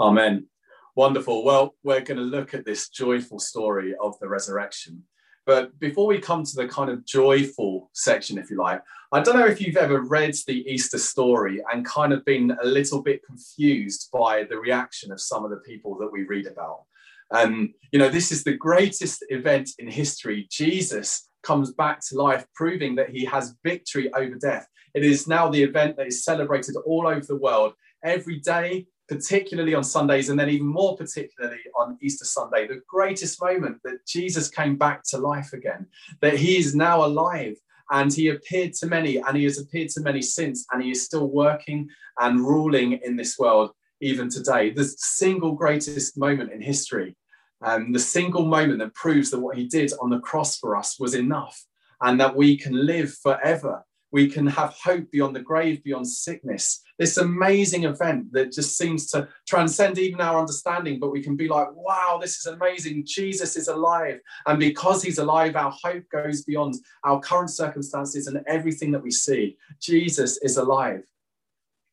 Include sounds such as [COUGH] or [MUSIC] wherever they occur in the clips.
Amen. Wonderful. Well, we're going to look at this joyful story of the resurrection. But before we come to the kind of joyful section, if you like, I don't know if you've ever read the Easter story and kind of been a little bit confused by the reaction of some of the people that we read about. Um, you know, this is the greatest event in history. Jesus comes back to life, proving that he has victory over death. It is now the event that is celebrated all over the world. Every day, particularly on Sundays, and then even more particularly on Easter Sunday, the greatest moment that Jesus came back to life again, that he is now alive and he appeared to many, and he has appeared to many since, and he is still working and ruling in this world even today. The single greatest moment in history, um, the single moment that proves that what he did on the cross for us was enough, and that we can live forever we can have hope beyond the grave, beyond sickness. This amazing event that just seems to transcend even our understanding, but we can be like, wow, this is amazing. Jesus is alive. And because he's alive, our hope goes beyond our current circumstances and everything that we see. Jesus is alive.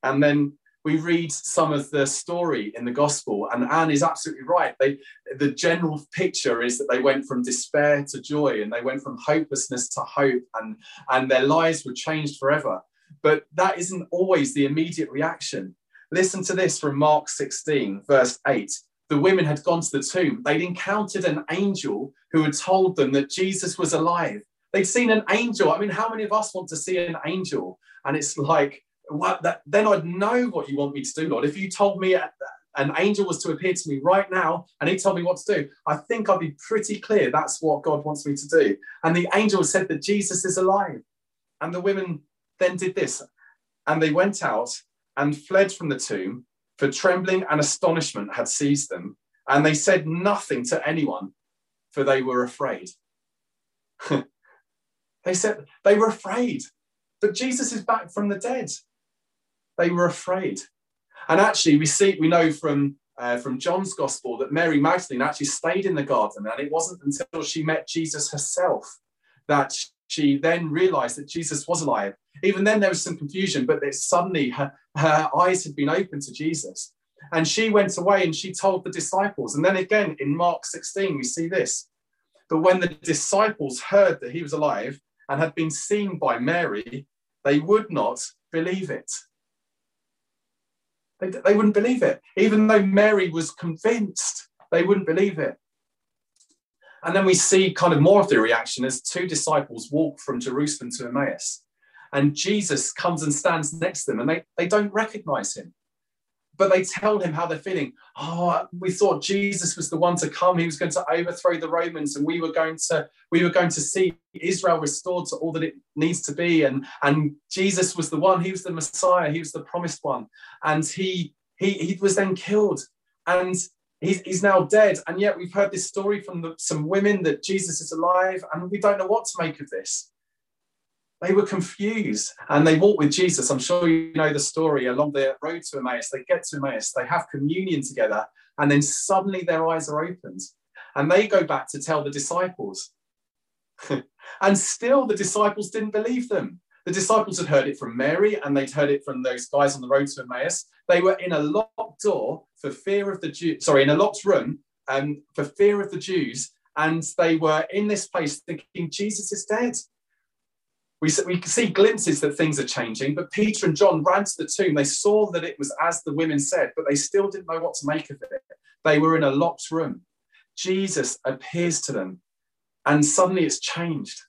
And then we read some of the story in the gospel, and Anne is absolutely right. They, the general picture is that they went from despair to joy, and they went from hopelessness to hope, and, and their lives were changed forever. But that isn't always the immediate reaction. Listen to this from Mark 16, verse 8. The women had gone to the tomb. They'd encountered an angel who had told them that Jesus was alive. They'd seen an angel. I mean, how many of us want to see an angel? And it's like, well, that, then I'd know what you want me to do, Lord. If you told me an angel was to appear to me right now and he told me what to do, I think I'd be pretty clear that's what God wants me to do. And the angel said that Jesus is alive. And the women then did this. And they went out and fled from the tomb, for trembling and astonishment had seized them. And they said nothing to anyone, for they were afraid. [LAUGHS] they said they were afraid. But Jesus is back from the dead. They were afraid. And actually, we see, we know from uh, from John's gospel that Mary Magdalene actually stayed in the garden, and it wasn't until she met Jesus herself that she then realized that Jesus was alive. Even then, there was some confusion, but suddenly her, her eyes had been opened to Jesus. And she went away and she told the disciples. And then again in Mark 16, we see this. But when the disciples heard that he was alive and had been seen by Mary, they would not believe it. They, they wouldn't believe it. Even though Mary was convinced, they wouldn't believe it. And then we see kind of more of the reaction as two disciples walk from Jerusalem to Emmaus. And Jesus comes and stands next to them, and they, they don't recognize him but they tell him how they're feeling. Oh, we thought Jesus was the one to come. He was going to overthrow the Romans, and we were going to we were going to see Israel restored to all that it needs to be. And and Jesus was the one. He was the Messiah. He was the promised one. And he he he was then killed, and he's he's now dead. And yet we've heard this story from the, some women that Jesus is alive, and we don't know what to make of this. They were confused and they walk with Jesus. I'm sure you know the story along the road to Emmaus. They get to Emmaus, they have communion together, and then suddenly their eyes are opened and they go back to tell the disciples. [LAUGHS] and still the disciples didn't believe them. The disciples had heard it from Mary and they'd heard it from those guys on the road to Emmaus. They were in a locked door for fear of the Jews, sorry, in a locked room um, for fear of the Jews. And they were in this place thinking, Jesus is dead we, we see glimpses that things are changing, but Peter and John ran to the tomb. They saw that it was as the women said, but they still didn't know what to make of it. They were in a locked room. Jesus appears to them, and suddenly it's changed.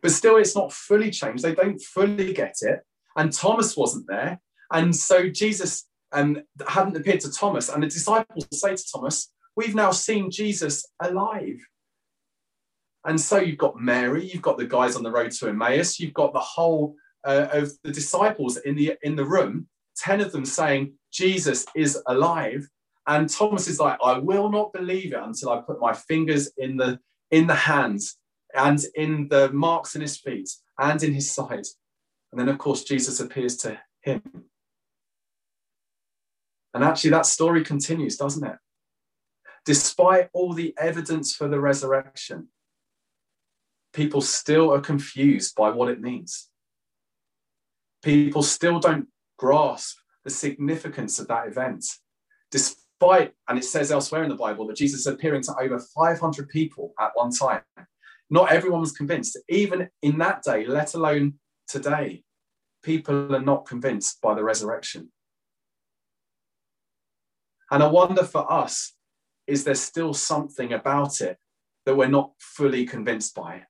But still, it's not fully changed. They don't fully get it. And Thomas wasn't there. And so Jesus um, hadn't appeared to Thomas. And the disciples say to Thomas, We've now seen Jesus alive. And so you've got Mary, you've got the guys on the road to Emmaus, you've got the whole uh, of the disciples in the in the room, ten of them saying Jesus is alive, and Thomas is like, I will not believe it until I put my fingers in the in the hands and in the marks in his feet and in his side. And then, of course, Jesus appears to him. And actually, that story continues, doesn't it? Despite all the evidence for the resurrection, people still are confused by what it means. People still don't grasp the significance of that event, despite and it says elsewhere in the Bible that Jesus appearing to over 500 people at one time. Not everyone was convinced. Even in that day, let alone today, people are not convinced by the resurrection. And I wonder for us, is there still something about it that we're not fully convinced by?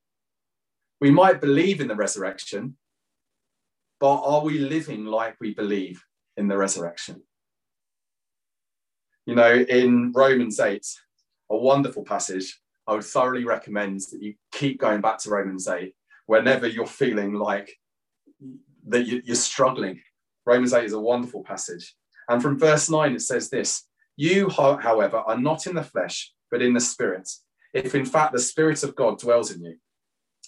We might believe in the resurrection, but are we living like we believe in the resurrection? You know, in Romans 8, a wonderful passage, I would thoroughly recommend that you keep going back to Romans 8 whenever you're feeling like that you're struggling. Romans 8 is a wonderful passage. And from verse 9, it says this You, however, are not in the flesh, but in the spirit, if in fact the spirit of God dwells in you.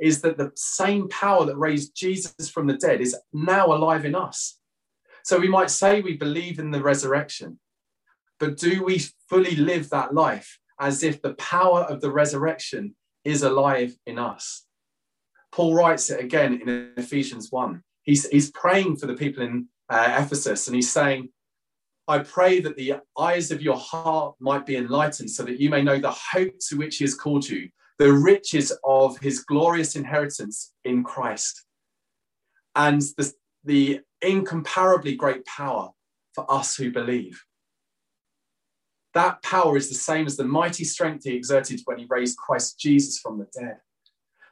is that the same power that raised Jesus from the dead is now alive in us. So we might say we believe in the resurrection, but do we fully live that life as if the power of the resurrection is alive in us? Paul writes it again in Ephesians 1. He's, he's praying for the people in uh, Ephesus and he's saying, I pray that the eyes of your heart might be enlightened so that you may know the hope to which he has called you, the riches of his glorious inheritance in Christ, and the, the incomparably great power for us who believe. That power is the same as the mighty strength he exerted when he raised Christ Jesus from the dead.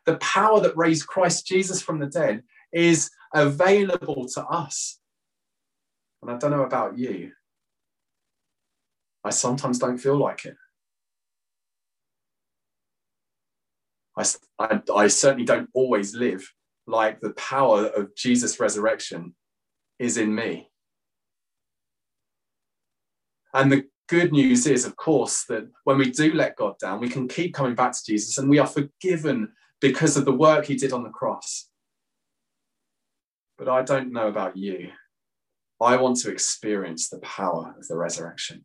The power that raised Christ Jesus from the dead is available to us. And I don't know about you, I sometimes don't feel like it. I, I, I certainly don't always live like the power of Jesus' resurrection is in me. And the good news is, of course, that when we do let God down, we can keep coming back to Jesus and we are forgiven because of the work he did on the cross. But I don't know about you. I want to experience the power of the resurrection.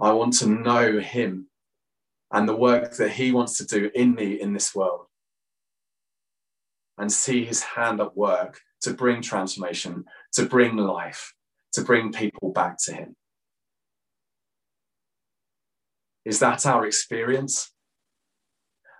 I want to know him and the work that he wants to do in me in this world and see his hand at work to bring transformation, to bring life, to bring people back to him. Is that our experience?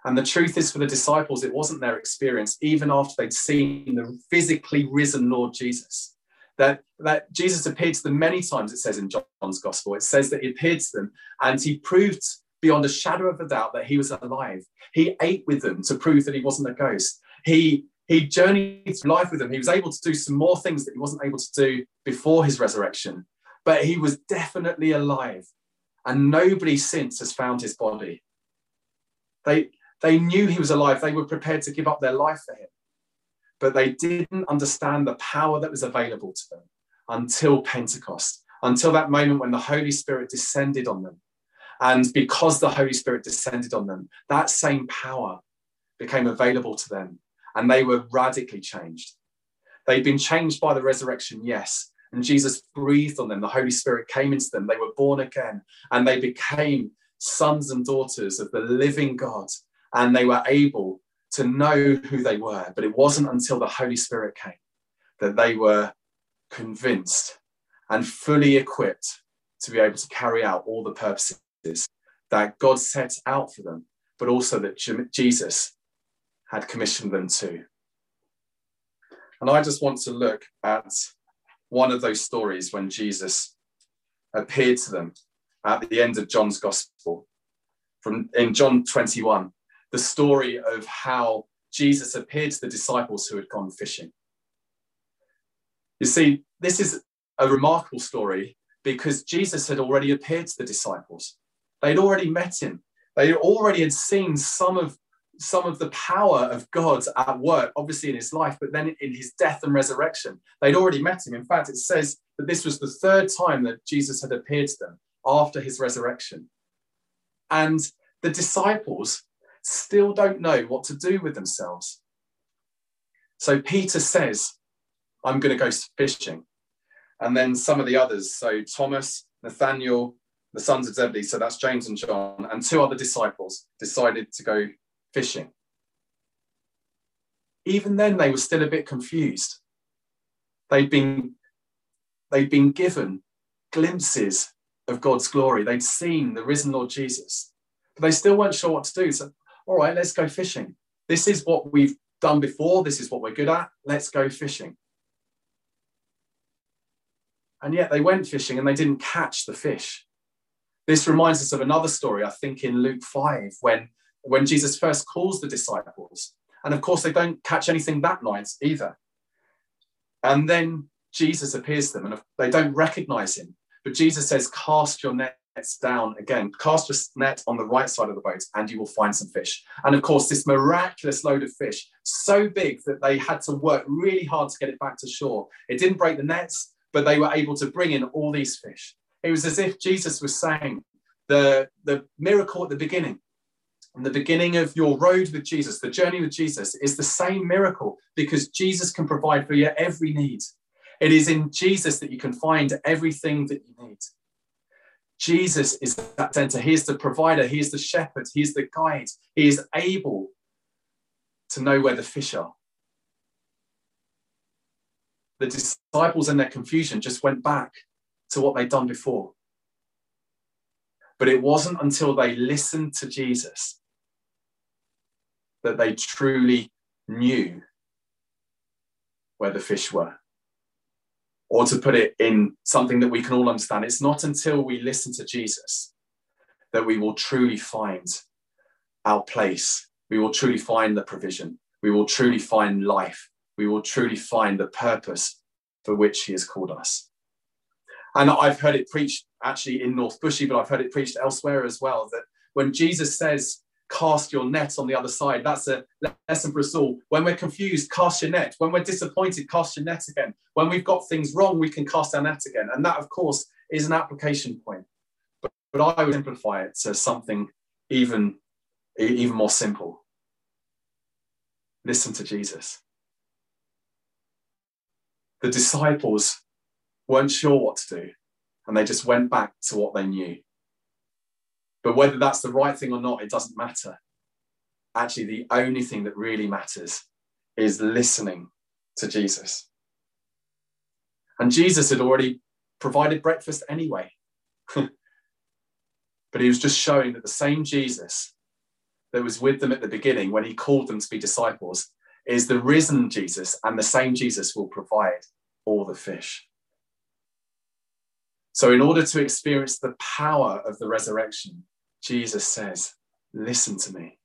And the truth is, for the disciples, it wasn't their experience, even after they'd seen the physically risen Lord Jesus. That, that Jesus appeared to them many times, it says in John's gospel. It says that he appeared to them and he proved beyond a shadow of a doubt that he was alive. He ate with them to prove that he wasn't a ghost. He he journeyed through life with them. He was able to do some more things that he wasn't able to do before his resurrection, but he was definitely alive. And nobody since has found his body. They, they knew he was alive. They were prepared to give up their life for him. But they didn't understand the power that was available to them until Pentecost, until that moment when the Holy Spirit descended on them. And because the Holy Spirit descended on them, that same power became available to them and they were radically changed. They'd been changed by the resurrection, yes. And Jesus breathed on them. The Holy Spirit came into them. They were born again and they became sons and daughters of the living God. And they were able to know who they were. But it wasn't until the Holy Spirit came that they were convinced and fully equipped to be able to carry out all the purposes that God set out for them, but also that Jesus had commissioned them to. And I just want to look at one of those stories when Jesus appeared to them at the end of John's gospel. From in John 21, the story of how Jesus appeared to the disciples who had gone fishing. You see, this is a remarkable story because Jesus had already appeared to the disciples. They'd already met him. They already had seen some of some of the power of God at work, obviously in his life, but then in his death and resurrection. They'd already met him. In fact, it says that this was the third time that Jesus had appeared to them after his resurrection. And the disciples still don't know what to do with themselves. So Peter says, I'm going to go fishing. And then some of the others, so Thomas, Nathaniel, the sons of Zebedee, so that's James and John, and two other disciples decided to go fishing. Even then, they were still a bit confused. They'd been, they'd been given glimpses of God's glory. They'd seen the risen Lord Jesus, but they still weren't sure what to do. So, all right, let's go fishing. This is what we've done before. This is what we're good at. Let's go fishing. And yet they went fishing and they didn't catch the fish. This reminds us of another story, I think, in Luke 5, when, when Jesus first calls the disciples. And of course, they don't catch anything that night either. And then Jesus appears to them and they don't recognize him. But Jesus says, Cast your nets down again, cast your net on the right side of the boat, and you will find some fish. And of course, this miraculous load of fish, so big that they had to work really hard to get it back to shore. It didn't break the nets, but they were able to bring in all these fish. It was as if Jesus was saying, the, the miracle at the beginning, and the beginning of your road with Jesus, the journey with Jesus, is the same miracle because Jesus can provide for your every need. It is in Jesus that you can find everything that you need. Jesus is that center. He is the provider. He is the shepherd. He is the guide. He is able to know where the fish are. The disciples, in their confusion, just went back to what they'd done before. But it wasn't until they listened to Jesus that they truly knew where the fish were. Or to put it in something that we can all understand, it's not until we listen to Jesus that we will truly find our place. We will truly find the provision. We will truly find life. We will truly find the purpose for which He has called us. And I've heard it preached actually in North Bushey, but I've heard it preached elsewhere as well that when Jesus says, cast your net on the other side. That's a lesson for us all. When we're confused, cast your net. When we're disappointed, cast your net again. When we've got things wrong, we can cast our net again. And that, of course, is an application point. But, but I would simplify it to something even, even more simple. Listen to Jesus. The disciples weren't sure what to do, and they just went back to what they knew. But whether that's the right thing or not, it doesn't matter. Actually, the only thing that really matters is listening to Jesus. And Jesus had already provided breakfast anyway. [LAUGHS] but he was just showing that the same Jesus that was with them at the beginning when he called them to be disciples is the risen Jesus, and the same Jesus will provide all the fish. So, in order to experience the power of the resurrection, Jesus says, Listen to me.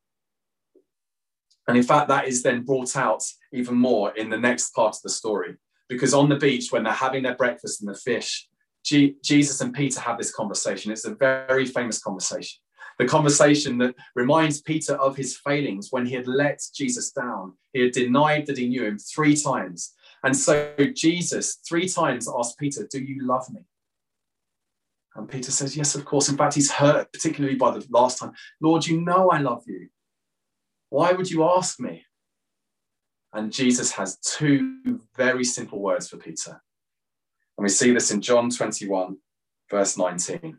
And in fact, that is then brought out even more in the next part of the story. Because on the beach, when they're having their breakfast and the fish, G- Jesus and Peter have this conversation. It's a very famous conversation. The conversation that reminds Peter of his failings when he had let Jesus down. He had denied that he knew him three times. And so Jesus three times asked Peter, Do you love me? And Peter says, Yes, of course. In fact, he's hurt, particularly by the last time. Lord, you know I love you. Why would you ask me? And Jesus has two very simple words for Peter. And we see this in John 21, verse 19.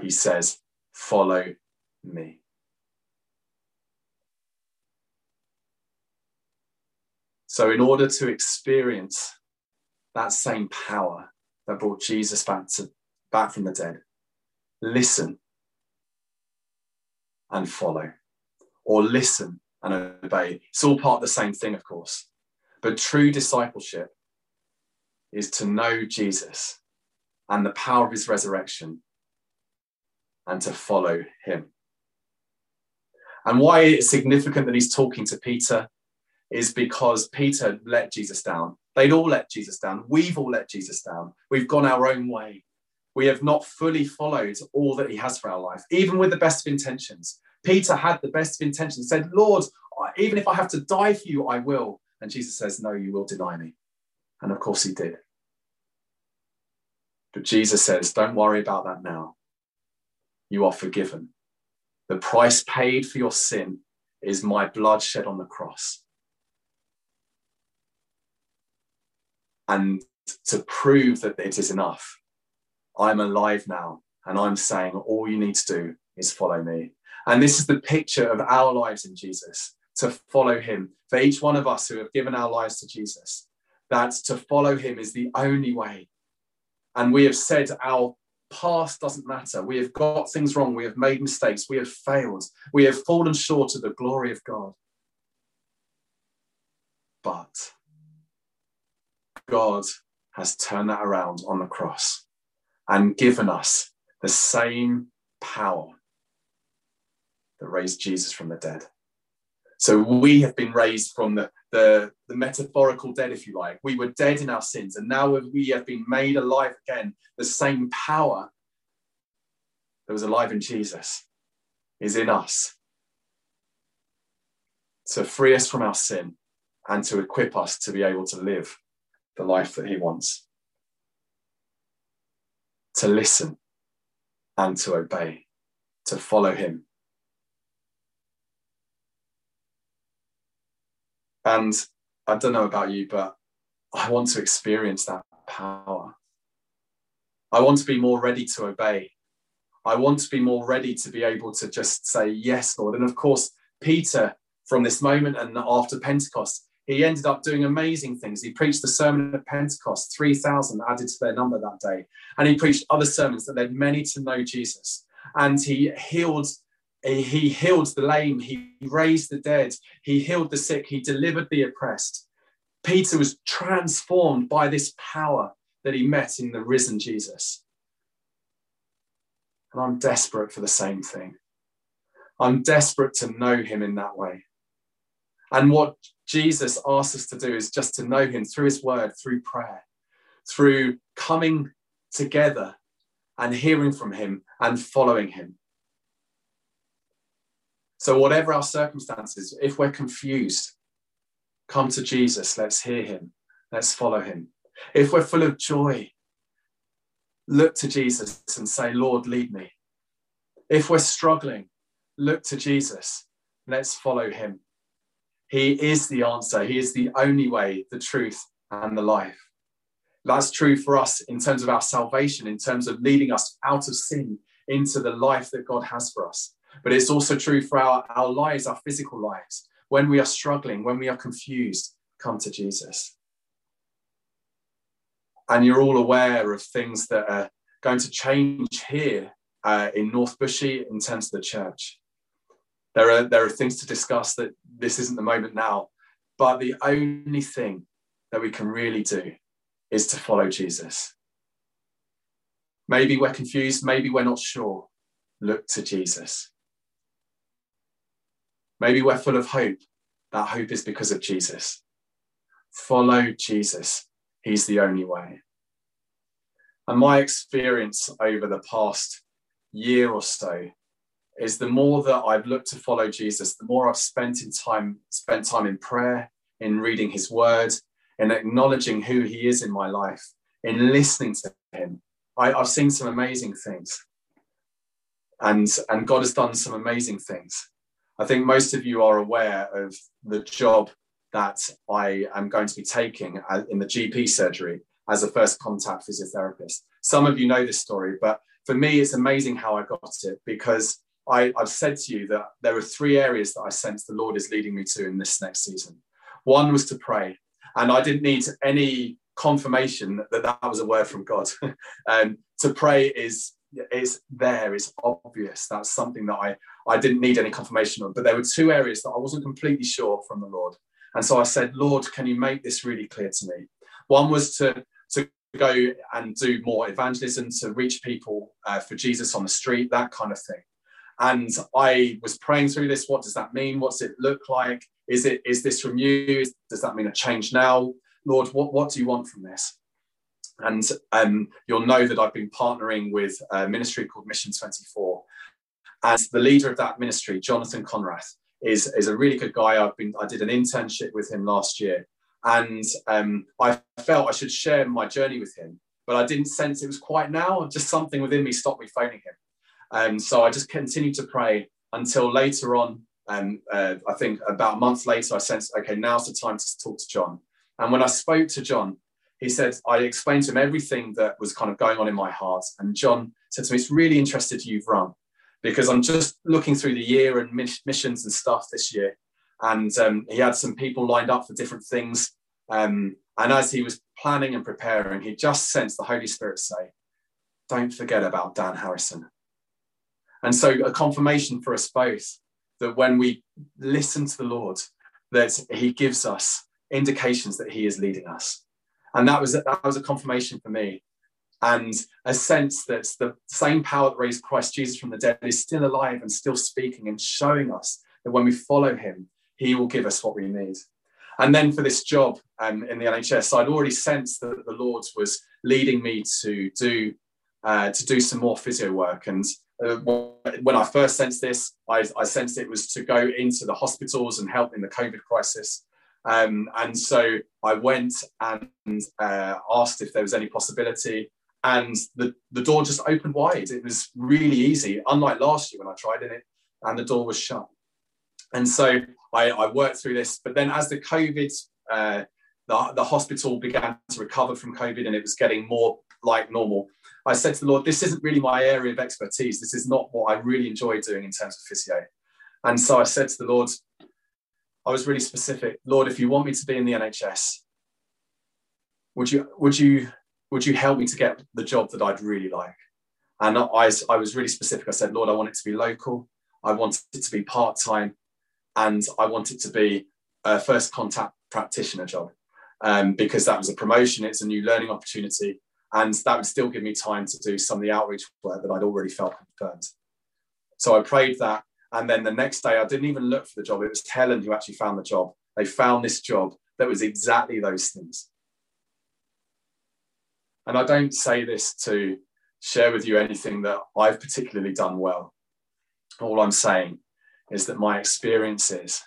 He says, Follow me. So, in order to experience that same power that brought Jesus back to back from the dead. Listen and follow, or listen and obey. It's all part of the same thing, of course. But true discipleship is to know Jesus and the power of his resurrection and to follow him. And why it's significant that he's talking to Peter is because Peter let Jesus down. They'd all let Jesus down. We've all let Jesus down. We've gone our own way we have not fully followed all that he has for our life, even with the best of intentions. Peter had the best of intentions, said, Lord, even if I have to die for you, I will. And Jesus says, No, you will deny me. And of course he did. But Jesus says, Don't worry about that now. You are forgiven. The price paid for your sin is my blood shed on the cross. And to prove that it is enough, I'm alive now. And I'm saying all you need to do is follow me. And this is the picture of our lives in Jesus to follow him. For each one of us who have given our lives to Jesus, that to follow him is the only way. And we have said our past doesn't matter. We have got things wrong. We have made mistakes. We have failed. We have fallen short of the glory of God. But God has turned that around on the cross and given us the same power that raised Jesus from the dead. So we have been raised from the, the, the, metaphorical dead, if you like. We were dead in our sins, and now we have been made alive again. The same power that was alive in Jesus is in us to free us from our sin and to equip us to be able to live the life that He wants. To listen and to obey, to follow Him And I don't know about you, but I want to experience that power. I want to be more ready to obey. I want to be more ready to be able to just say, Yes, Lord. And of course, Peter, from this moment and after Pentecost, he ended up doing amazing things. He preached the sermon of Pentecost, 3,000 added to their number that day. And he preached other sermons that led many to know Jesus. And he healed he healed the lame, he raised the dead, he healed the sick, he delivered the oppressed. Peter was transformed by this power that he met in the risen Jesus. And I'm desperate for the same thing. I'm desperate to know him in that way. And what Jesus asks us to do is just to know him through his word, through prayer, through coming together and hearing from him and following him. So, whatever our circumstances, if we're confused, come to Jesus. Let's hear him. Let's follow him. If we're full of joy, look to Jesus and say, Lord, lead me. If we're struggling, look to Jesus. Let's follow him. He is the answer. He is the only way, the truth, and the life. That's true for us in terms of our salvation, in terms of leading us out of sin into the life that God has for us. But it's also true for our, our lives, our physical lives. When we are struggling, when we are confused, come to Jesus. And you're all aware of things that are going to change here uh, in North Bushey in terms of the church. There are, there are things to discuss that this isn't the moment now, but the only thing that we can really do is to follow Jesus. Maybe we're confused, maybe we're not sure. Look to Jesus. Maybe we're full of hope. That hope is because of Jesus. Follow Jesus. He's the only way. And my experience over the past year or so is the more that I've looked to follow Jesus, the more I've spent in time, spent time in prayer, in reading his word, in acknowledging who he is in my life, in listening to him. I, have seen some amazing things. And, and God has done some amazing things. I think most of you are aware of the job that I am going to be taking in the GP surgery as a first contact physiotherapist. Some of you know this story, but for me, it's amazing how I got it because I, have said to you that there are three areas that I sense the Lord is leading me to in this next season. One was to pray, and I didn't need any confirmation that that was a word from God. [LAUGHS] um, to pray is is there, it's obvious. That's something that I, I didn't need any confirmation on. But there were two areas that I wasn't completely sure from the Lord. And so I said, Lord, can you make this really clear to me? One was to, to go and do more evangelism, to reach people uh, for Jesus on the street, that kind of thing. And I was praying through this. What does that mean? What's it look like? Is it is this from you? Does that mean a change now? Lord, what, what do you want from this? And um, you'll know that I've been partnering with a ministry called Mission 24. And the leader of that ministry, Jonathan Conrath, is, is a really good guy. I've been I did an internship with him last year. And um, I felt I should share my journey with him, but I didn't sense it was quite now. Just something within me stopped me phoning him. Um, so I just continued to pray. until later on. And uh, I think about a month later, I sensed, okay, now's the time to talk to John. And when I spoke to John, he said, I explained to him everything that was kind of going on in my heart. And John said to me, It's really interested you've run because I'm just looking through the year and missions and stuff this year. And um, he had some people lined up for different things. Um, and as he was planning and preparing, he just sensed the Holy Spirit say, Don't forget about Dan Harrison. And so, a confirmation for us both that when we listen to the Lord, that he gives us indications that he is leading us. And that was, that was a confirmation for me and a sense that the same power that raised Christ Jesus from the dead is still alive and still speaking and showing us that when we follow him, he will give us what we need. And then for this job um, in the NHS, I'd already sensed that the Lord was leading me to do uh, to do some more physio work. And uh, when I first sensed this, I, I, sensed it was to go into the hospitals and help in the COVID crisis. Um, and so I went and uh, asked if there was any possibility and the, the door just opened wide. It was really easy, unlike last year when I tried in it and the door was shut. And so I, I worked through this. But then as the COVID, uh, the, the hospital began to recover from COVID and it was getting more like normal, I said to the Lord, this isn't really my area of expertise. This is not what I really enjoy doing in terms of physio. And so I said to the Lord, I was really specific, Lord, if you want me to be in the NHS, would you would you would you help me to get the job that I'd really like? And I, I was really specific. I said, Lord, I want it to be local. I want it to be part time. And I want it to be a first contact practitioner job um, because that was a promotion. It's a new learning opportunity. And that would still give me time to do some of the outreach work that I'd already felt confirmed. So I prayed that. And then the next day, I didn't even look for the job. It was Helen who actually found the job. They found this job that was exactly those things. And I don't say this to share with you anything that I've particularly done well. All I'm saying is that my experience is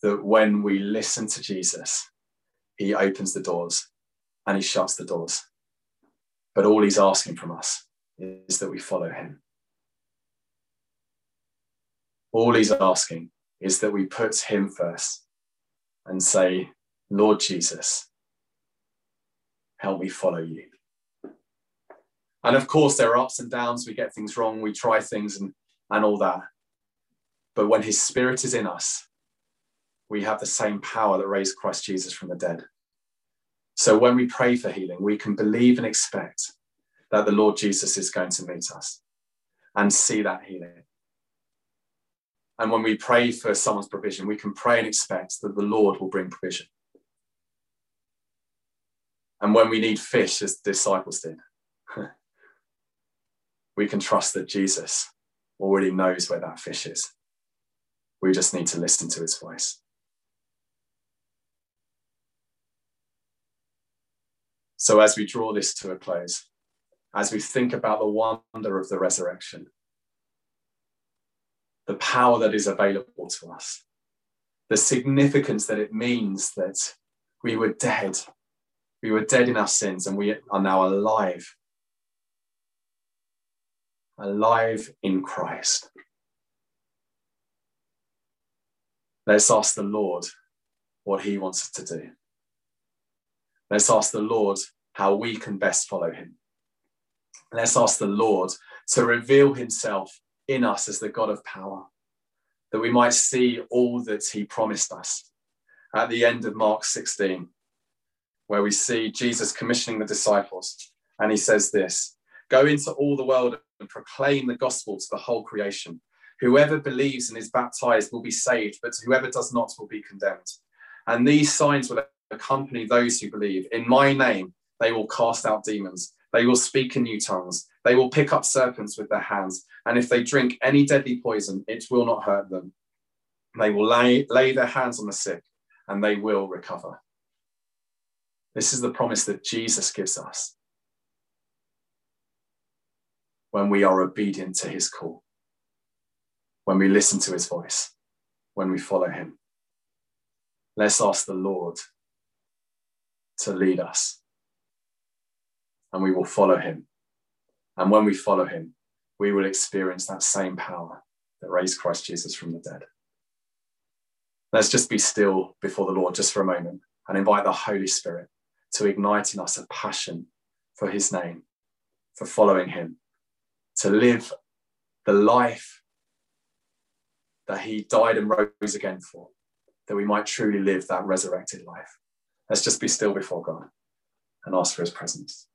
that when we listen to Jesus, he opens the doors and he shuts the doors. But all he's asking from us is that we follow him. All he's asking is that we put him first and say, Lord Jesus, help me follow you. And of course, there are ups and downs. We get things wrong, we try things and, and all that. But when his spirit is in us, we have the same power that raised Christ Jesus from the dead. So when we pray for healing, we can believe and expect that the Lord Jesus is going to meet us and see that healing. And when we pray for someone's provision, we can pray and expect that the Lord will bring provision. And when we need fish, as the disciples did, [LAUGHS] we can trust that Jesus already knows where that fish is. We just need to listen to his voice. So, as we draw this to a close, as we think about the wonder of the resurrection, the power that is available to us, the significance that it means that we were dead we were dead in our sins and we are now alive. Alive in Christ. Let's ask the Lord what he wants us to do. Let's ask the Lord how we can best follow him. Let's ask the Lord to reveal himself in us as the God of power, that we might see all that he promised us. At the end of Mark 16, where we see Jesus commissioning the disciples. And he says this Go into all the world and proclaim the gospel to the whole creation. Whoever believes and is baptized will be saved, but whoever does not will be condemned. And these signs will accompany those who believe. In my name, they will cast out demons. They will speak in new tongues. They will pick up serpents with their hands. And if they drink any deadly poison, it will not hurt them. They will lay, lay their hands on the sick and they will recover. This is the promise that Jesus gives us when we are obedient to his call, when we listen to his voice, when we follow him. Let's ask the Lord to lead us, and we will follow him. And when we follow him, we will experience that same power that raised Christ Jesus from the dead. Let's just be still before the Lord just for a moment and invite the Holy Spirit to ignite in us a passion for his name, for following him, to live the life that he died and rose again for, that we might truly live that resurrected life. Let's just be still before God and ask for his presence.